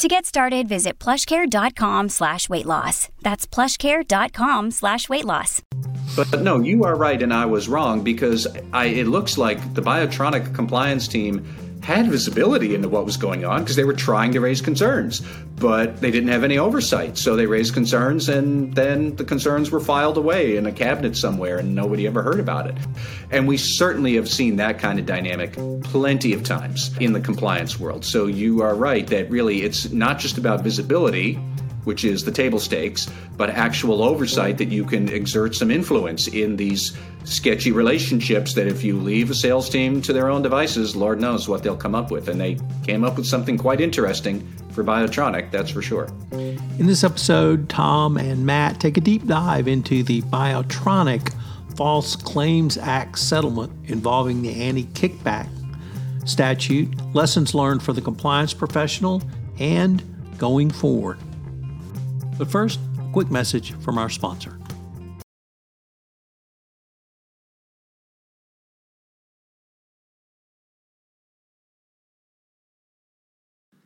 To get started, visit plushcare.com slash weight loss. That's plushcare.com slash weight loss. But no, you are right and I was wrong because I, it looks like the Biotronik compliance team had visibility into what was going on because they were trying to raise concerns, but they didn't have any oversight. So they raised concerns, and then the concerns were filed away in a cabinet somewhere, and nobody ever heard about it. And we certainly have seen that kind of dynamic plenty of times in the compliance world. So you are right that really it's not just about visibility which is the table stakes, but actual oversight that you can exert some influence in these sketchy relationships that if you leave a sales team to their own devices, Lord knows what they'll come up with. And they came up with something quite interesting for Biotronik, that's for sure. In this episode, Tom and Matt take a deep dive into the Biotronik False Claims Act settlement involving the anti kickback statute, lessons learned for the compliance professional, and going forward. But first, a quick message from our sponsor.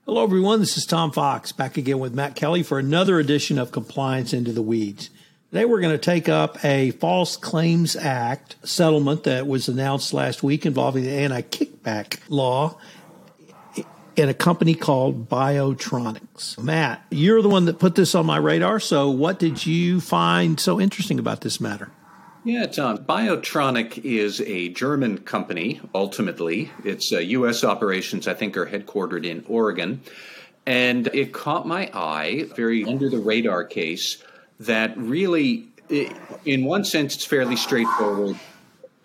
Hello, everyone. This is Tom Fox back again with Matt Kelly for another edition of Compliance Into the Weeds. Today, we're going to take up a False Claims Act settlement that was announced last week involving the anti kickback law in a company called Biotroniks. Matt, you're the one that put this on my radar. So, what did you find so interesting about this matter? Yeah, Tom. Biotronik is a German company, ultimately. Its uh, U.S. operations, I think, are headquartered in Oregon. And it caught my eye, very under the radar case, that really, in one sense, it's fairly straightforward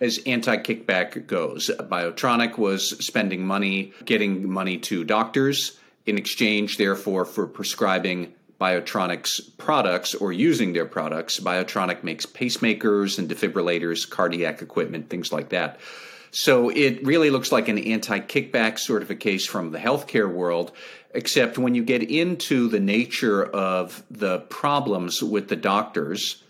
as anti kickback goes. Biotronik was spending money, getting money to doctors in exchange, therefore, for prescribing Biotronik's products or using their products. Biotronik makes pacemakers and defibrillators, cardiac equipment, things like that. So it really looks like an anti kickback sort of a case from the healthcare world, except when you get into the nature of the problems with the doctors,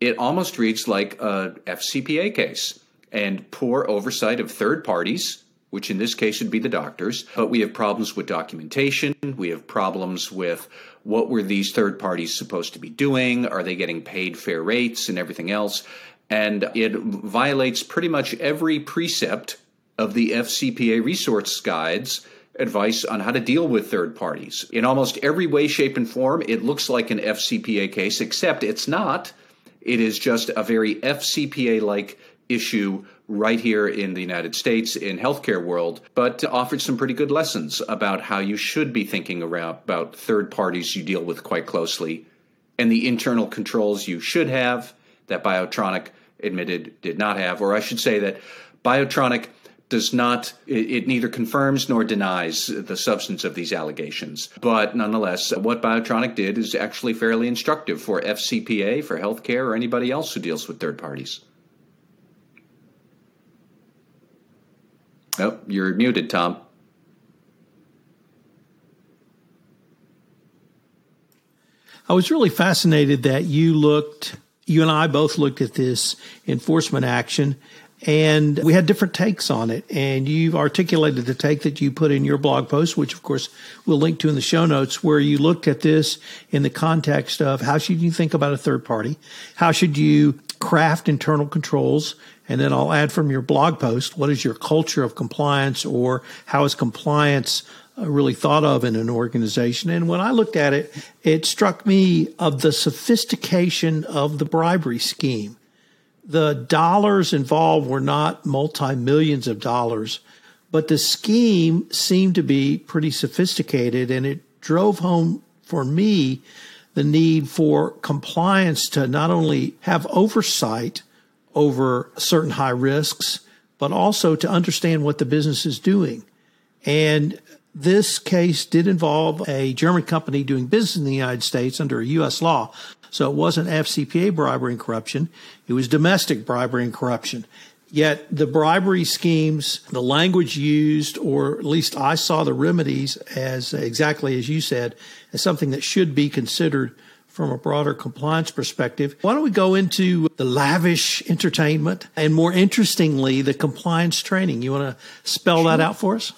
it almost reads like a FCPA case and poor oversight of third parties, which in this case would be the doctors. But we have problems with documentation. We have problems with what were these third parties supposed to be doing? Are they getting paid fair rates and everything else? And it violates pretty much every precept of the FCPA resource guides advice on how to deal with third parties. In almost every way, shape, and form, it looks like an FCPA case, except it's not. It is just a very FCPA like issue right here in the United States in healthcare world, but offered some pretty good lessons about how you should be thinking around about third parties you deal with quite closely and the internal controls you should have that Biotronik admitted did not have, or I should say that Biotronik does not it, it, neither confirms nor denies the substance of these allegations. But nonetheless what biotronik did is actually fairly instructive for fcpa for healthcare or anybody else who deals with third parties Oh, you're muted, Tom. I was really fascinated that you looked, you and I both looked at this enforcement action and we had different takes on it. And you've articulated the take that you put in your blog post, which of course we'll link to in the show notes, where you looked at this in the context of how should you think about a third party? How should you craft internal controls and then I'll add from your blog post, what is your culture of compliance or how is compliance uh, really thought of in an organization? And when I looked at it, it struck me of the sophistication of the bribery scheme. The dollars involved were not multi millions of dollars, but the scheme seemed to be pretty sophisticated and it drove home for me the need for compliance to not only have oversight, over certain high risks, but also to understand what the business is doing. And this case did involve a German company doing business in the United States under U.S. law. So it wasn't FCPA bribery and corruption. It was domestic bribery and corruption. Yet the bribery schemes, the language used, or at least I saw the remedies as exactly as you said, as something that should be considered from a broader compliance perspective. Why don't we go into the lavish entertainment and more interestingly, the compliance training? You want to spell sure. that out for us?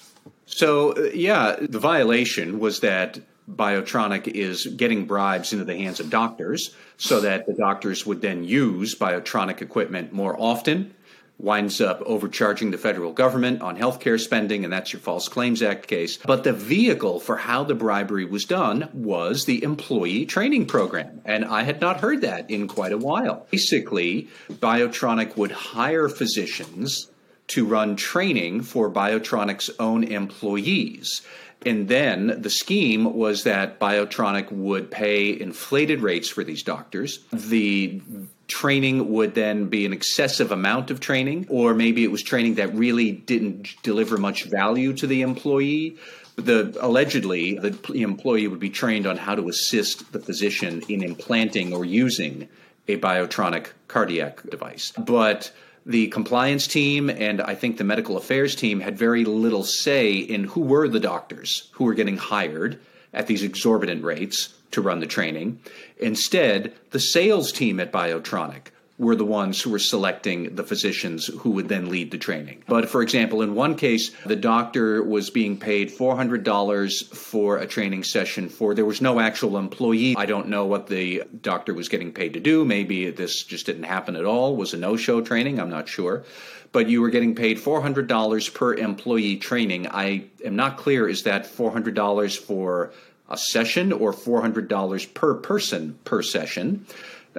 So, uh, yeah, the violation was that Biotronik is getting bribes into the hands of doctors so that the doctors would then use Biotronik equipment more often winds up overcharging the federal government on healthcare spending, and that's your False Claims Act case. But the vehicle for how the bribery was done was the employee training program. And I had not heard that in quite a while. Basically, Biotronik would hire physicians to run training for Biotronik's own employees. And then the scheme was that Biotronik would pay inflated rates for these doctors. The training would then be an excessive amount of training, or maybe it was training that really didn't deliver much value to the employee. The allegedly the employee would be trained on how to assist the physician in implanting or using a biotronik cardiac device. But the compliance team and I think the medical affairs team had very little say in who were the doctors who were getting hired at these exorbitant rates to run the training. Instead, the sales team at Biotronik were the ones who were selecting the physicians who would then lead the training. But for example, in one case, the doctor was being paid $400 for a training session for there was no actual employee. I don't know what the doctor was getting paid to do. Maybe this just didn't happen at all, was a no-show training, I'm not sure. But you were getting paid $400 per employee training. I am not clear is that $400 for a session or $400 per person per session.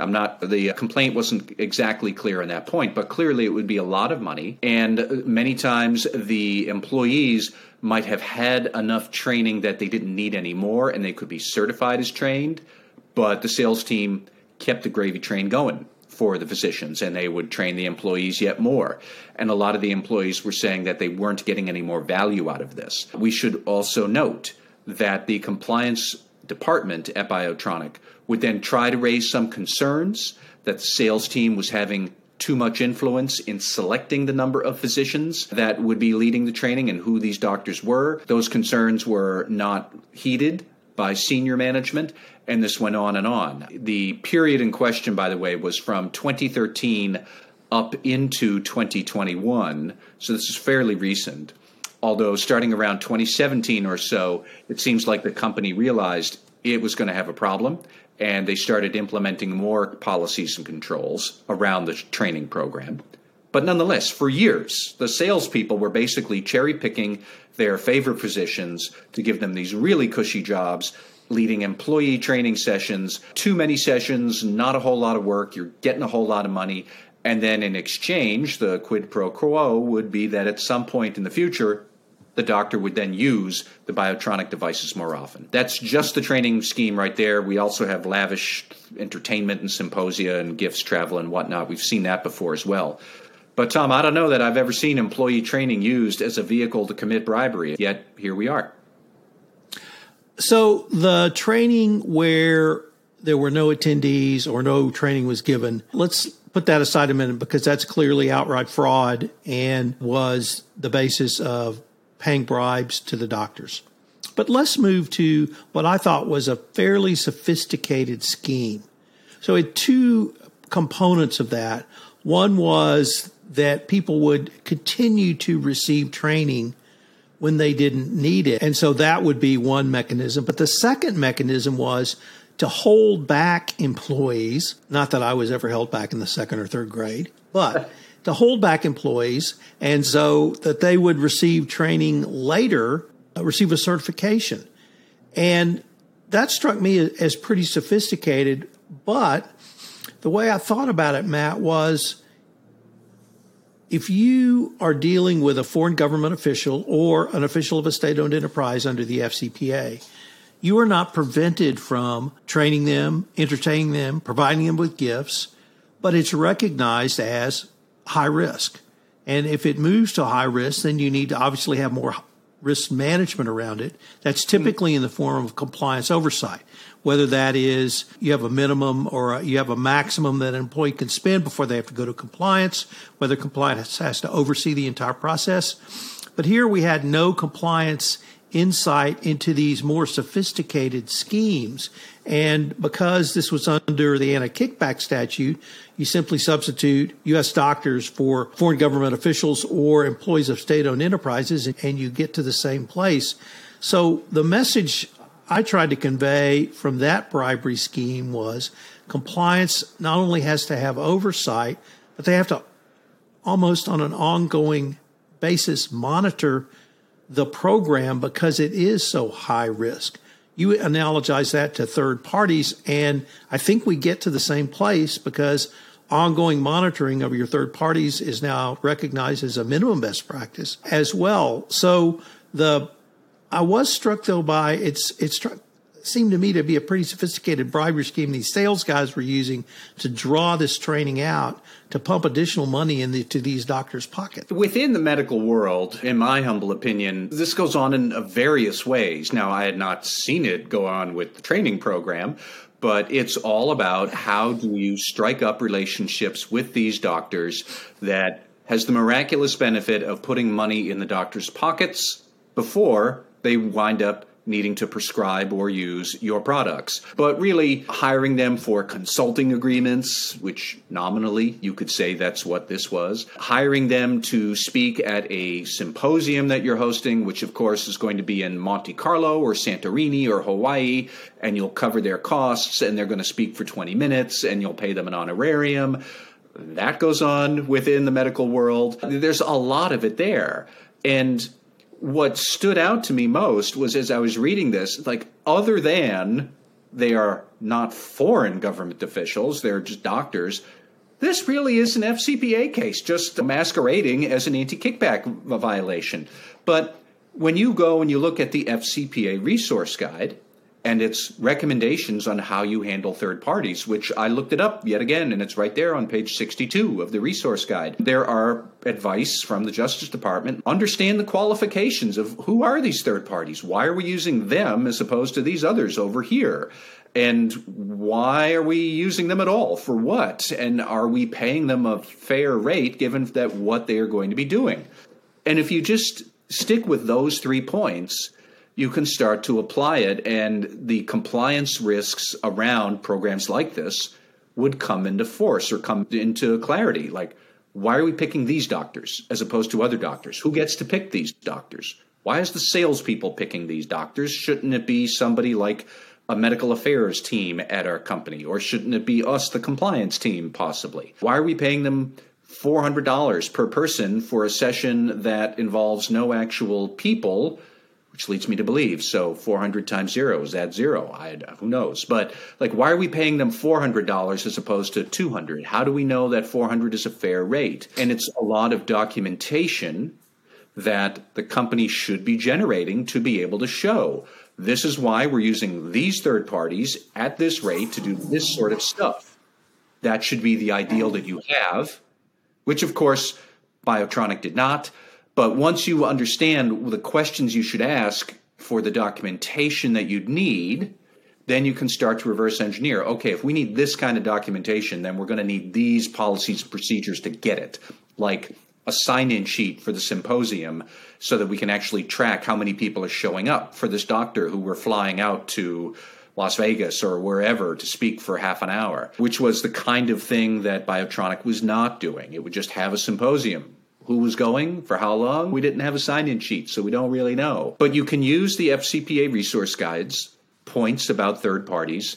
I'm not, the complaint wasn't exactly clear on that point, but clearly it would be a lot of money. And many times the employees might have had enough training that they didn't need any more and they could be certified as trained, but the sales team kept the gravy train going for the physicians and they would train the employees yet more. And a lot of the employees were saying that they weren't getting any more value out of this. We should also note that the compliance department at Biotronik would then try to raise some concerns that the sales team was having too much influence in selecting the number of physicians that would be leading the training and who these doctors were. Those concerns were not heeded by senior management, and this went on and on. The period in question, by the way, was from 2013 up into 2021, so this is fairly recent although starting around 2017 or so, it seems like the company realized it was going to have a problem and they started implementing more policies and controls around the training program. But nonetheless, for years, the salespeople were basically cherry picking their favorite positions to give them these really cushy jobs, leading employee training sessions, too many sessions, not a whole lot of work, you're getting a whole lot of money. And then in exchange, the quid pro quo would be that at some point in the future, the doctor would then use the biotronik devices more often. That's just the training scheme right there. We also have lavish entertainment and symposia and gifts, travel, and whatnot. We've seen that before as well. But, Tom, I don't know that I've ever seen employee training used as a vehicle to commit bribery, yet here we are. So, the training where there were no attendees or no training was given, let's put that aside a minute because that's clearly outright fraud and was the basis of paying bribes to the doctors. But let's move to what I thought was a fairly sophisticated scheme. So, it had two components of that. One was that people would continue to receive training when they didn't need it. And so that would be one mechanism. But the second mechanism was to hold back employees. Not that I was ever held back in the second or third grade, but to hold back employees and so that they would receive training later, uh, receive a certification. And that struck me as pretty sophisticated. But the way I thought about it, Matt, was if you are dealing with a foreign government official or an official of a state owned enterprise under the FCPA, you are not prevented from training them, entertaining them, providing them with gifts, but it's recognized as high risk. And if it moves to high risk, then you need to obviously have more risk management around it that's hmm. typically in the form of compliance oversight whether that is you have a minimum or you have a maximum that an employee can spend before they have to go to compliance, whether compliance has to oversee the entire process. But here we had no compliance insight into these more sophisticated schemes. And because this was under the anti kickback statute, you simply substitute U.S. doctors for foreign government officials or employees of state owned enterprises, and you get to the same place. So the message I tried to convey from that bribery scheme was compliance not only has to have oversight, but they have to almost on an ongoing basis monitor the program because it is so high risk. You analogize that to third parties, and I think we get to the same place because ongoing monitoring of your third parties is now recognized as a minimum best practice as well. So the I was struck though by it's it struck seemed to me to be a pretty sophisticated bribery scheme these sales guys were using to draw this training out to pump additional money into these doctors' pockets. Within the medical world, in my humble opinion, this goes on in various ways. Now, I had not seen it go on with the training program, but it's all about how do you strike up relationships with these doctors that has the miraculous benefit of putting money in the doctor's pockets before they wind up needing to prescribe or use your products. But really, hiring them for consulting agreements, which nominally you could say that's what this was, hiring them to speak at a symposium that you're hosting, which of course is going to be in Monte Carlo or Santorini or Hawaii, and you'll cover their costs and they're going to speak for 20 minutes and you'll pay them an honorarium. That goes on within the medical world. There's a lot of it there. And what stood out to me most was as I was reading this, like, other than they are not foreign government officials, they're just doctors. This really is an FCPA case, just masquerading as an anti kickback violation. But when you go and you look at the FCPA resource guide, and its recommendations on how you handle third parties, which I looked it up yet again, and it's right there on page 62 of the resource guide. There are advice from the Justice Department. Understand the qualifications of who are these third parties? Why are we using them as opposed to these others over here? And why are we using them at all? For what? And are we paying them a fair rate given that what they are going to be doing? And if you just stick with those three points, you can start to apply it, and the compliance risks around programs like this would come into force or come into clarity. Like, why are we picking these doctors as opposed to other doctors? Who gets to pick these doctors? Why is the salespeople picking these doctors? Shouldn't it be somebody like a medical affairs team at our company? Or shouldn't it be us, the compliance team, possibly? Why are we paying them $400 per person for a session that involves no actual people which leads me to believe. So 400 times zero is that zero? I, who knows? But like, why are we paying them $400 as opposed to 200? How do we know that 400 is a fair rate? And it's a lot of documentation that the company should be generating to be able to show this is why we're using these third parties at this rate to do this sort of stuff. That should be the ideal that you have, which of course Biotronik did not. But once you understand the questions you should ask for the documentation that you'd need, then you can start to reverse engineer. Okay, if we need this kind of documentation, then we're going to need these policies and procedures to get it, like a sign in sheet for the symposium so that we can actually track how many people are showing up for this doctor who we're flying out to Las Vegas or wherever to speak for half an hour, which was the kind of thing that Biotronik was not doing. It would just have a symposium who was going, for how long. We didn't have a sign in sheet, so we don't really know. But you can use the FCPA resource guides, points about third parties,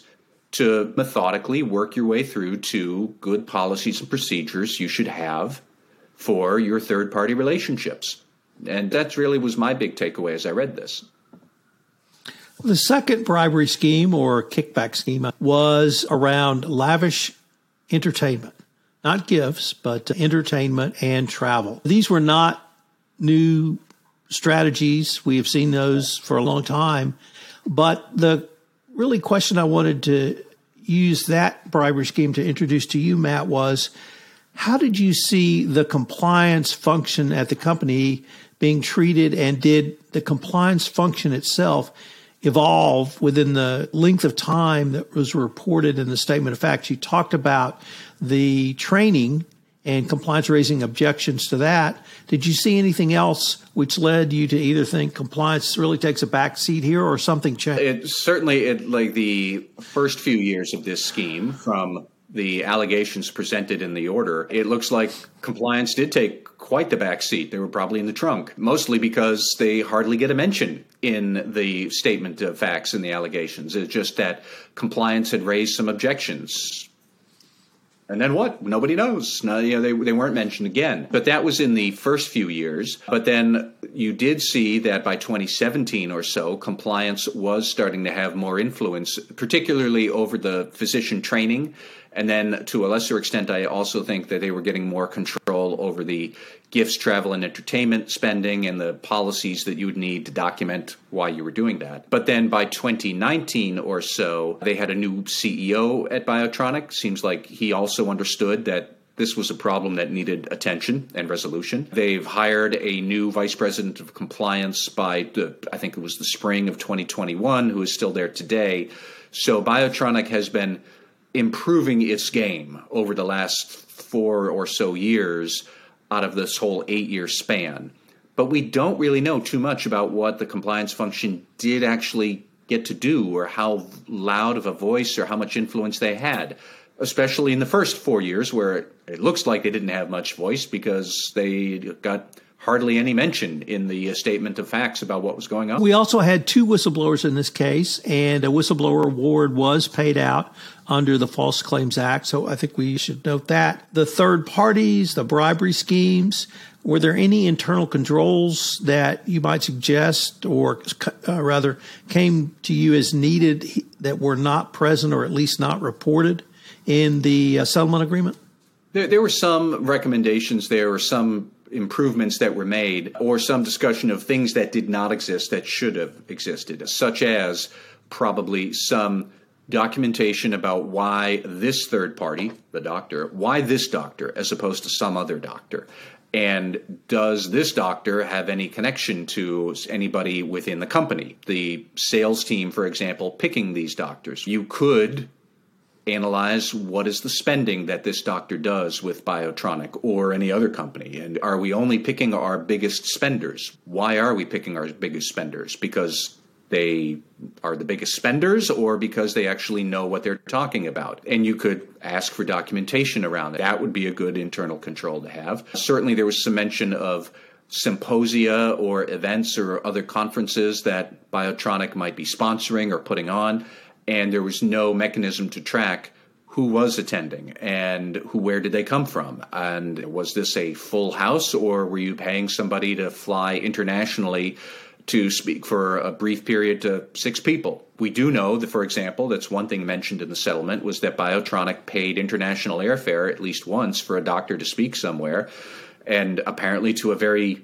to methodically work your way through to good policies and procedures you should have for your third party relationships. And that really was my big takeaway as I read this. The second bribery scheme or kickback scheme was around lavish entertainment not gifts, but entertainment and travel. These were not new strategies. We have seen those for a long time. But the really question I wanted to use that bribery scheme to introduce to you, Matt, was how did you see the compliance function at the company being treated and did the compliance function itself evolve within the length of time that was reported in the statement of facts. You talked about the training and compliance raising objections to that. Did you see anything else which led you to either think compliance really takes a back seat here or something changed? It certainly it like the first few years of this scheme from the allegations presented in the order, it looks like compliance did take quite the back seat. They were probably in the trunk, mostly because they hardly get a mention in the statement of facts and the allegations. It's just that compliance had raised some objections and then what? Nobody knows. No, you know, they, they weren't mentioned again. But that was in the first few years. But then you did see that by 2017 or so, compliance was starting to have more influence, particularly over the physician training and then to a lesser extent, I also think that they were getting more control over the gifts, travel, and entertainment spending and the policies that you would need to document why you were doing that. But then by 2019 or so, they had a new CEO at Biotronik. Seems like he also understood that this was a problem that needed attention and resolution. They've hired a new vice president of compliance by, the, I think it was the spring of 2021, who is still there today. So Biotronik has been improving its game over the last four or so years out of this whole eight year span. But we don't really know too much about what the compliance function did actually get to do or how loud of a voice or how much influence they had, especially in the first four years where it looks like they didn't have much voice because they got hardly any mention in the statement of facts about what was going on. We also had two whistleblowers in this case, and a whistleblower award was paid out under the False Claims Act. So I think we should note that. The third parties, the bribery schemes, were there any internal controls that you might suggest or uh, rather came to you as needed that were not present or at least not reported in the uh, settlement agreement? There, there were some recommendations there or some improvements that were made or some discussion of things that did not exist that should have existed, such as probably some documentation about why this third party, the doctor, why this doctor as opposed to some other doctor. And does this doctor have any connection to anybody within the company? The sales team, for example, picking these doctors. You could analyze what is the spending that this doctor does with Biotronik or any other company? And are we only picking our biggest spenders? Why are we picking our biggest spenders? Because they are the biggest spenders or because they actually know what they're talking about. And you could ask for documentation around it. That would be a good internal control to have. Certainly, there was some mention of symposia or events or other conferences that Biotronik might be sponsoring or putting on and there was no mechanism to track who was attending and who where did they come from. And was this a full house or were you paying somebody to fly internationally to speak for a brief period to six people? We do know that for example that's one thing mentioned in the settlement was that biotronik paid international airfare at least once for a doctor to speak somewhere and apparently to a very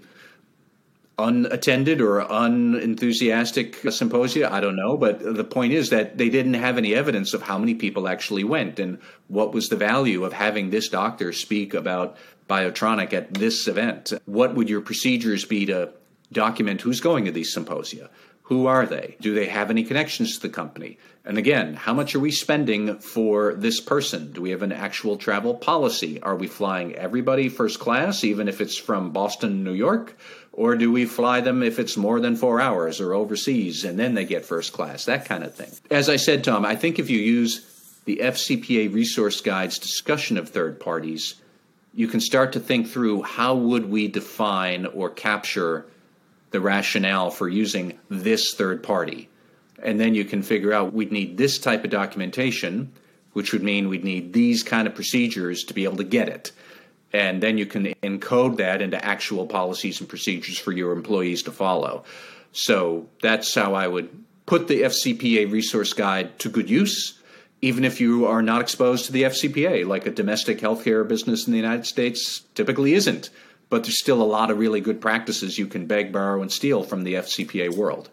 unattended or unenthusiastic symposia. I don't know. But the point is that they didn't have any evidence of how many people actually went and what was the value of having this doctor speak about Biotronik at this event. What would your procedures be to document who's going to these symposia? Who are they? Do they have any connections to the company? And again, how much are we spending for this person? Do we have an actual travel policy? Are we flying everybody first class, even if it's from Boston, New York? Or do we fly them if it's more than four hours or overseas and then they get first class? That kind of thing. As I said, Tom, I think if you use the FCPA Resource Guide's discussion of third parties, you can start to think through how would we define or capture the rationale for using this third party. And then you can figure out we'd need this type of documentation, which would mean we'd need these kind of procedures to be able to get it. And then you can encode that into actual policies and procedures for your employees to follow. So that's how I would put the FCPA resource guide to good use, even if you are not exposed to the FCPA, like a domestic healthcare business in the United States typically isn't but there's still a lot of really good practices you can beg, borrow, and steal from the FCPA world.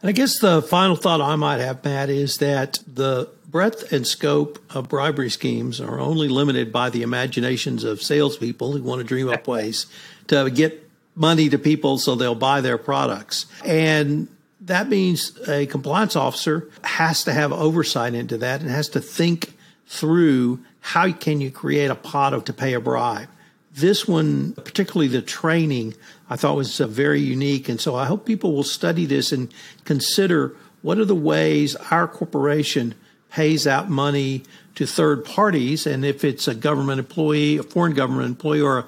And I guess the final thought I might have, Matt, is that the breadth and scope of bribery schemes are only limited by the imaginations of salespeople who want to dream up ways to get money to people so they'll buy their products. And that means a compliance officer has to have oversight into that and has to think through how can you create a pot of to pay a bribe. This one, particularly the training, I thought was very unique. And so I hope people will study this and consider what are the ways our corporation pays out money to third parties. And if it's a government employee, a foreign government employee, or a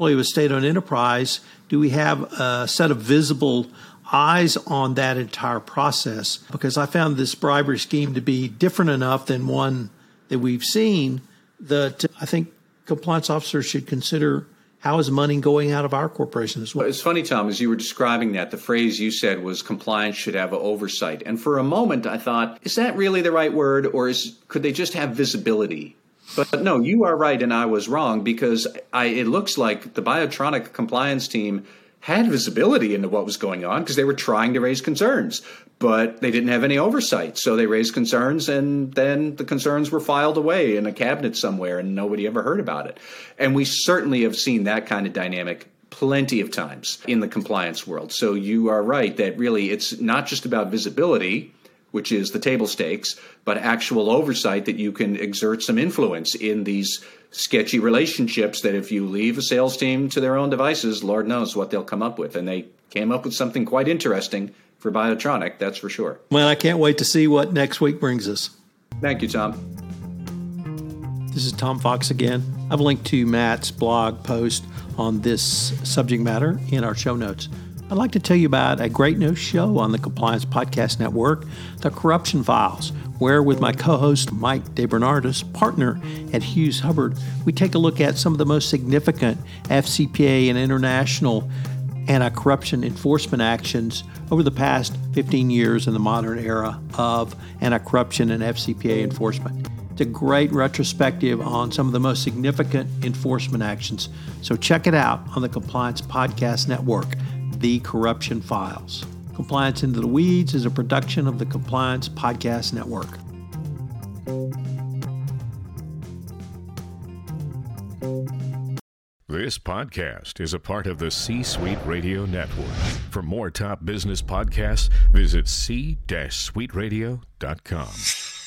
employee of a state owned enterprise, do we have a set of visible eyes on that entire process? Because I found this bribery scheme to be different enough than one that we've seen that I think compliance officers should consider how is money going out of our corporation as well? It's funny, Tom, as you were describing that, the phrase you said was compliance should have oversight. And for a moment, I thought, is that really the right word, or is could they just have visibility? But no, you are right, and I was wrong because I, it looks like the Biotronik compliance team had visibility into what was going on because they were trying to raise concerns, but they didn't have any oversight. So they raised concerns, and then the concerns were filed away in a cabinet somewhere, and nobody ever heard about it. And we certainly have seen that kind of dynamic plenty of times in the compliance world. So you are right that really it's not just about visibility which is the table stakes, but actual oversight that you can exert some influence in these sketchy relationships that if you leave a sales team to their own devices, Lord knows what they'll come up with. And they came up with something quite interesting for Biotronik, that's for sure. Well, I can't wait to see what next week brings us. Thank you, Tom. This is Tom Fox again. I've linked to Matt's blog post on this subject matter in our show notes. I'd like to tell you about a great new show on the Compliance Podcast Network, The Corruption Files, where, with my co host Mike DeBernardis, partner at Hughes Hubbard, we take a look at some of the most significant FCPA and international anti corruption enforcement actions over the past 15 years in the modern era of anti corruption and FCPA enforcement. It's a great retrospective on some of the most significant enforcement actions. So check it out on the Compliance Podcast Network. The Corruption Files. Compliance into the Weeds is a production of the Compliance Podcast Network. This podcast is a part of the C Suite Radio Network. For more top business podcasts, visit c-suiteradio.com.